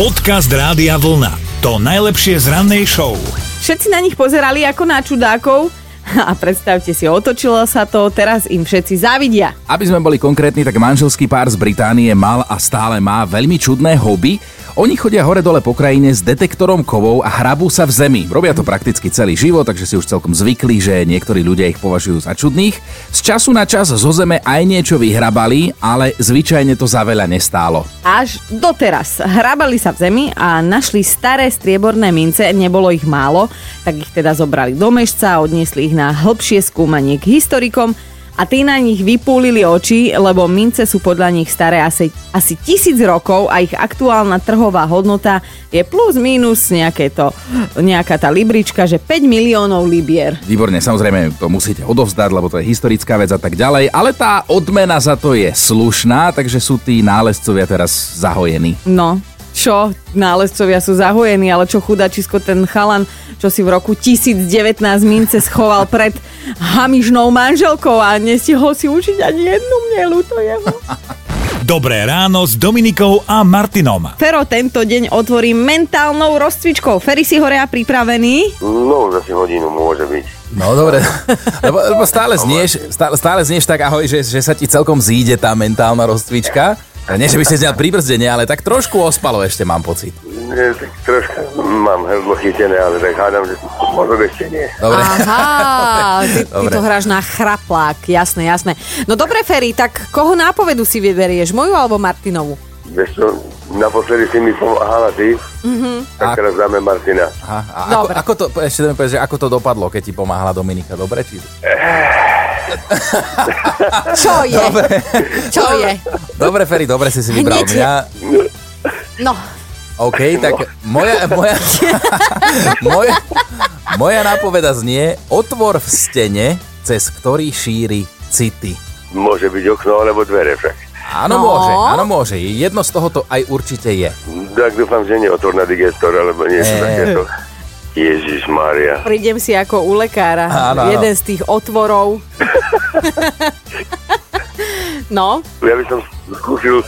Podcast Rádia Vlna. To najlepšie z rannej show. Všetci na nich pozerali ako na čudákov a predstavte si, otočilo sa to, teraz im všetci závidia. Aby sme boli konkrétni, tak manželský pár z Británie mal a stále má veľmi čudné hobby. Oni chodia hore-dole po krajine s detektorom kovov a hrabú sa v zemi. Robia to prakticky celý život, takže si už celkom zvykli, že niektorí ľudia ich považujú za čudných. Z času na čas zo zeme aj niečo vyhrabali, ale zvyčajne to za veľa nestálo. Až doteraz. Hrabali sa v zemi a našli staré strieborné mince, nebolo ich málo, tak ich teda zobrali do mešca odniesli ich na hĺbšie skúmanie k historikom a tí na nich vypúlili oči, lebo mince sú podľa nich staré asi, asi tisíc rokov a ich aktuálna trhová hodnota je plus minus nejaké to, nejaká tá librička, že 5 miliónov libier. Výborne, samozrejme to musíte odovzdať, lebo to je historická vec a tak ďalej, ale tá odmena za to je slušná, takže sú tí nálezcovia teraz zahojení. No, čo nálezcovia sú zahojení, ale čo chudačisko ten chalan, čo si v roku 1019 mince schoval pred hamižnou manželkou a nestihol si učiť ani jednu mnelu, to je Dobré ráno s Dominikou a Martinom. Fero tento deň otvorí mentálnou rozcvičkou. Ferry si horea pripravený? No, už asi hodinu môže byť. No dobre, lebo, lebo stále, znieš, stále, stále znieš tak ahoj, že, že sa ti celkom zíde tá mentálna rozcvička. Nie, že by ste znel pribrzdenie, ale tak trošku ospalo ešte mám pocit. Nie, tak troška mám hrdlo chytené, ale tak hádam, že možno ešte nie. Dobre. Aha, ty, ty Dobre. to hráš na chraplák, jasné, jasné. No dobre, Ferry, tak koho nápovedu si vyberieš, moju alebo Martinovu? Vieš čo, naposledy si mi pomáhala ty, mm-hmm. tak A- teraz dáme Martina. Aha, a ako, ako to, ešte dáme povedať, že ako to dopadlo, keď ti pomáhala Dominika, dobre? Či... Čo je? Čo je? Dobre, Ferry, dobre si si vybral Hneď je- mňa. No, OK, tak moja, moja, moja, moja nápoveda znie otvor v stene, cez ktorý šíri city. Môže byť okno alebo dvere však. Áno, No. môže, áno, môže. Jedno z tohoto aj určite je. Tak dúfam, že nie otvor na digestor, alebo niečo Nie. takéto. Ježiš Mária. prídem si ako u lekára. Áno, áno. Jeden z tých otvorov. no. Ja by som skúsil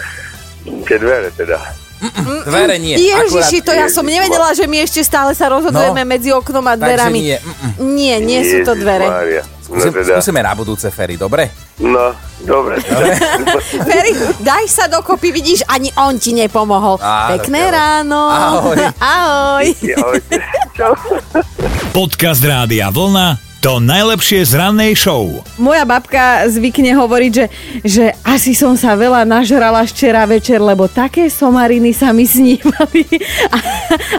tie dvere teda. Dvere nie. Ježiši, to ja som nevedela, že my ešte stále sa rozhodujeme No. medzi oknom a dverami. nie. Mm-mm. Nie, nie sú to dvere. Ježišmária. No Skúsim, teda, skúsime na budúce, Ferry, dobre? No, dobre. Ferry, daj sa dokopy, vidíš, ani on ti nepomohol. Áno, Pekné áno. ráno. Ahoj. Ahoj. Čau. Podcast Rádia Vlna. To najlepšie z rannej show. Moja babka zvykne hovoriť, že, že asi som sa veľa nažrala včera večer, lebo také somariny sa mi snívali. A,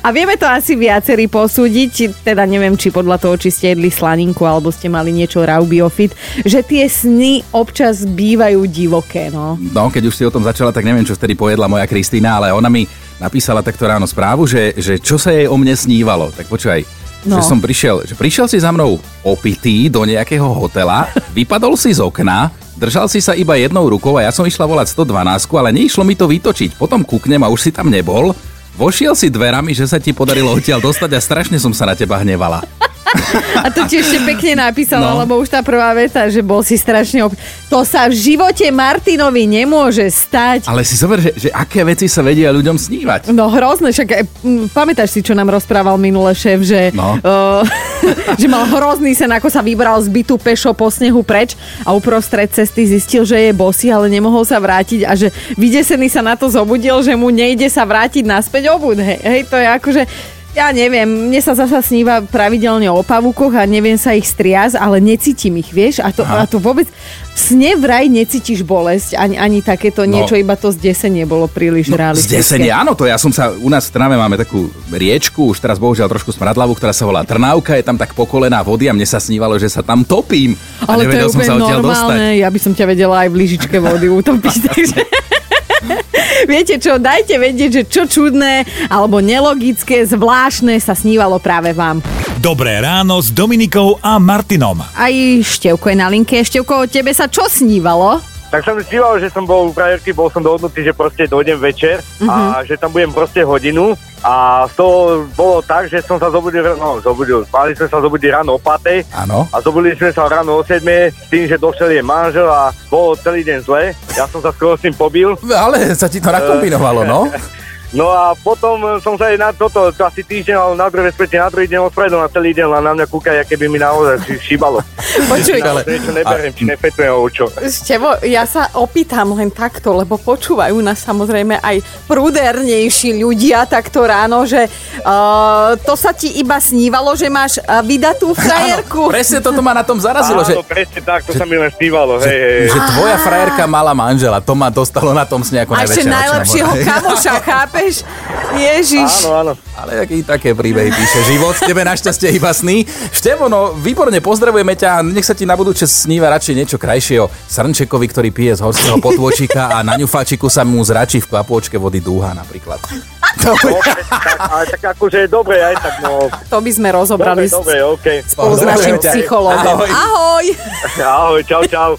a vieme to asi viacerí posúdiť, teda neviem, či podľa toho, či ste jedli slaninku, alebo ste mali niečo raubiofit, že tie sny občas bývajú divoké, no. No, keď už si o tom začala, tak neviem, čo vtedy pojedla moja Kristýna, ale ona mi napísala takto ráno správu, že, že čo sa jej o mne snívalo. Tak počúvaj, No. že som prišiel, že prišiel si za mnou opitý do nejakého hotela, vypadol si z okna, držal si sa iba jednou rukou a ja som išla volať 112, ale neišlo mi to vytočiť. Potom kúknem a už si tam nebol. Vošiel si dverami, že sa ti podarilo odtiaľ dostať a strašne som sa na teba hnevala. A to ti ešte pekne napísala, No. lebo už tá prvá veta, že bol si strašne... Op- to sa v živote Martinovi nemôže stať. Ale si zober, že, že aké veci sa vedia ľuďom snívať. No hrozné, však m, pamätáš si, čo nám rozprával minule šéf, že, No. uh, že mal hrozný sen, ako sa vybral z bytu pešo po snehu preč a uprostred cesty zistil, že je bosý, ale nemohol sa vrátiť a že vydesený sa na to zobudil, že mu nejde sa vrátiť naspäť obud. Hej, hej to je akože ja neviem, mne sa zasa sníva pravidelne o pavúkoch a neviem sa ich striaz, ale necítim ich, vieš? A to, a to vôbec v sne vraj necítiš bolesť, ani, ani takéto No. niečo, iba to zdesenie bolo príliš no, realistické. Zdesenie, áno, to ja som sa, u nás v Trnave máme takú riečku, už teraz bohužiaľ trošku smradlavú, ktorá sa volá Trnávka, je tam tak pokolená vody a mne sa snívalo, že sa tam topím. Ale to je som úplne sa odtiaľ dostať. normálne. Ja by som ťa vedela aj v lyžičke vody utopiť. takže... Viete čo, dajte vedieť, že čo čudné alebo nelogické, zvláštne sa snívalo práve vám. Dobré ráno s Dominikou a Martinom. Aj Števko je na linke. Števko, tebe sa čo snívalo? Tak som si sníval, že som bol u frajerky, bol som dohodnutý, že proste dojdem večer a že tam budem proste hodinu a toho bolo tak, že som sa zobudil, no zobudil, mali sme sa zobudiť ráno o 5 Áno. a zobudili sme sa ráno o 7 s tým, že došiel je manžel a bolo celý deň zle. Ja som sa skoro s tým pobil. Ale sa ti to nakombinovalo, no? No a potom e, som sa aj na toto, to asi týždeň, ale na druhé svete, na druhý deň ospravedlnil na celý deň, len na mňa kúka, aké by mi naozaj si šíbalo. Počuj, Ale niečo neberiem, či nefetujem, čo. Števo, ja sa opýtam len takto, lebo počúvajú nás samozrejme aj prúdernejší ľudia takto ráno, že uh, to sa ti iba snívalo, že máš uh, vydatú frajerku. Presne toto ma na tom zarazilo, že, Áno, presne tak, to sa mi len snívalo, hej, hej, hej. že tvoja frajerka mala manžela. To ma dostalo na tom sne ako A ešte najlepšieho kamoša, chápeš? Ježiš. Áno, áno. Ale aký také príbehy píše život, tebe našťastie iba sny. Števo, no výborne, pozdravujeme ťa a nech sa ti na budúce sníva radšej niečo krajšie o Srnčekovi, ktorý pije z horského potôčika a na ňufáčiku sa mu zračí v kvapôčke vody dúha napríklad. No, presne tak, ale tak akože je dobre aj tak, no. To by sme rozobrali Dobre, s- dobre, okej. spolu s našim psychológom. Ahoj. Ahoj. Ahoj, čau, čau.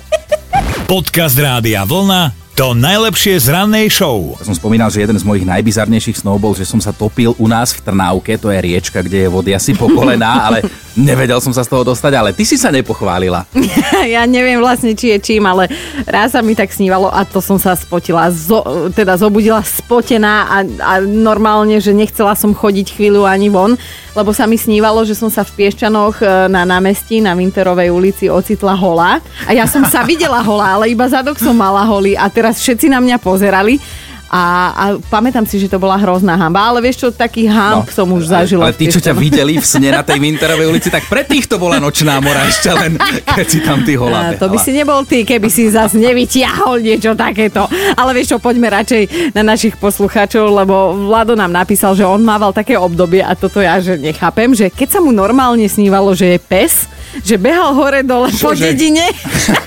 Podcast Rádia Vlna to najlepšie z rannej show. Ja som spomínal, že jeden z mojich najbizarnejších snov bol, že som sa topil u nás v Trnávke, to je riečka, kde je vody asi po kolená, ale nevedel som sa z toho dostať, ale ty si sa nepochválila. ja neviem vlastne, či je čím, ale raz sa mi tak snívalo a to som sa spotila, zo, teda zobudila spotená a, a normálne, že nechcela som chodiť chvíľu ani von, lebo sa mi snívalo, že som sa v Piešťanoch e, na námestí na Winterovej ulici ocitla holá a ja som sa videla holá, ale iba zadok som mala holý a teraz všetci na mňa pozerali a, a pamätám si, že to bola hrozná hamba, ale vieš čo, taký hamb som už zažila. Ale tí, čo ťa videli v sne na tej Winterovej ulici, tak pre týchto bola nočná mora ešte len, keď si tam ty holá to by si nebol ty, keby si zase nevytiahol niečo takéto. Ale vieš čo, poďme radšej na našich poslucháčov, lebo Vlado nám napísal, že on mával také obdobie a toto ja že nechápem, že keď sa mu normálne snívalo, že je pes, že behal hore dole po dedine,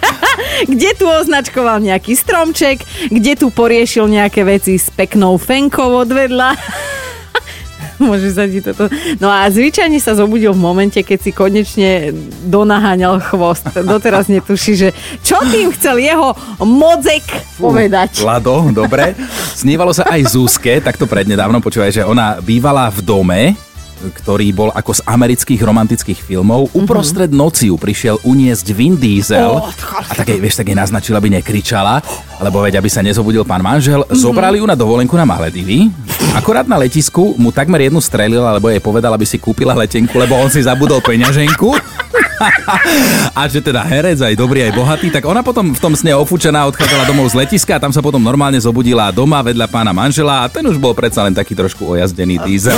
kde tu označkoval nejaký stromček, kde tu poriešil nejaké veci s peknou fenkou odvedla. Môže sa ti toto... No a zvyčajne sa zobudil v momente, keď si konečne donaháňal chvost. Doteraz netuší, že čo tým chcel jeho mozek povedať. Lado, dobre. Snívalo sa aj Zúske, takto prednedávno, počúvaj, že ona bývala v dome, ktorý bol ako z amerických romantických filmov. Uprostred noci ju prišiel uniesť Vin Diesel a tak jej, vieš, tak jej naznačila, aby nekričala, lebo veď, aby sa nezobudil pán manžel. Zobrali ju na dovolenku na Maledivy. Akorát na letisku mu takmer jednu strelila, lebo jej povedal, aby si kúpila letenku, lebo on si zabudol peňaženku. a že teda herec, aj dobrý, aj bohatý, tak ona potom v tom sne ofúčená odchádzala domov z letiska a tam sa potom normálne zobudila doma vedľa pána manžela a ten už bol predsa len taký trošku ojazdený diesel.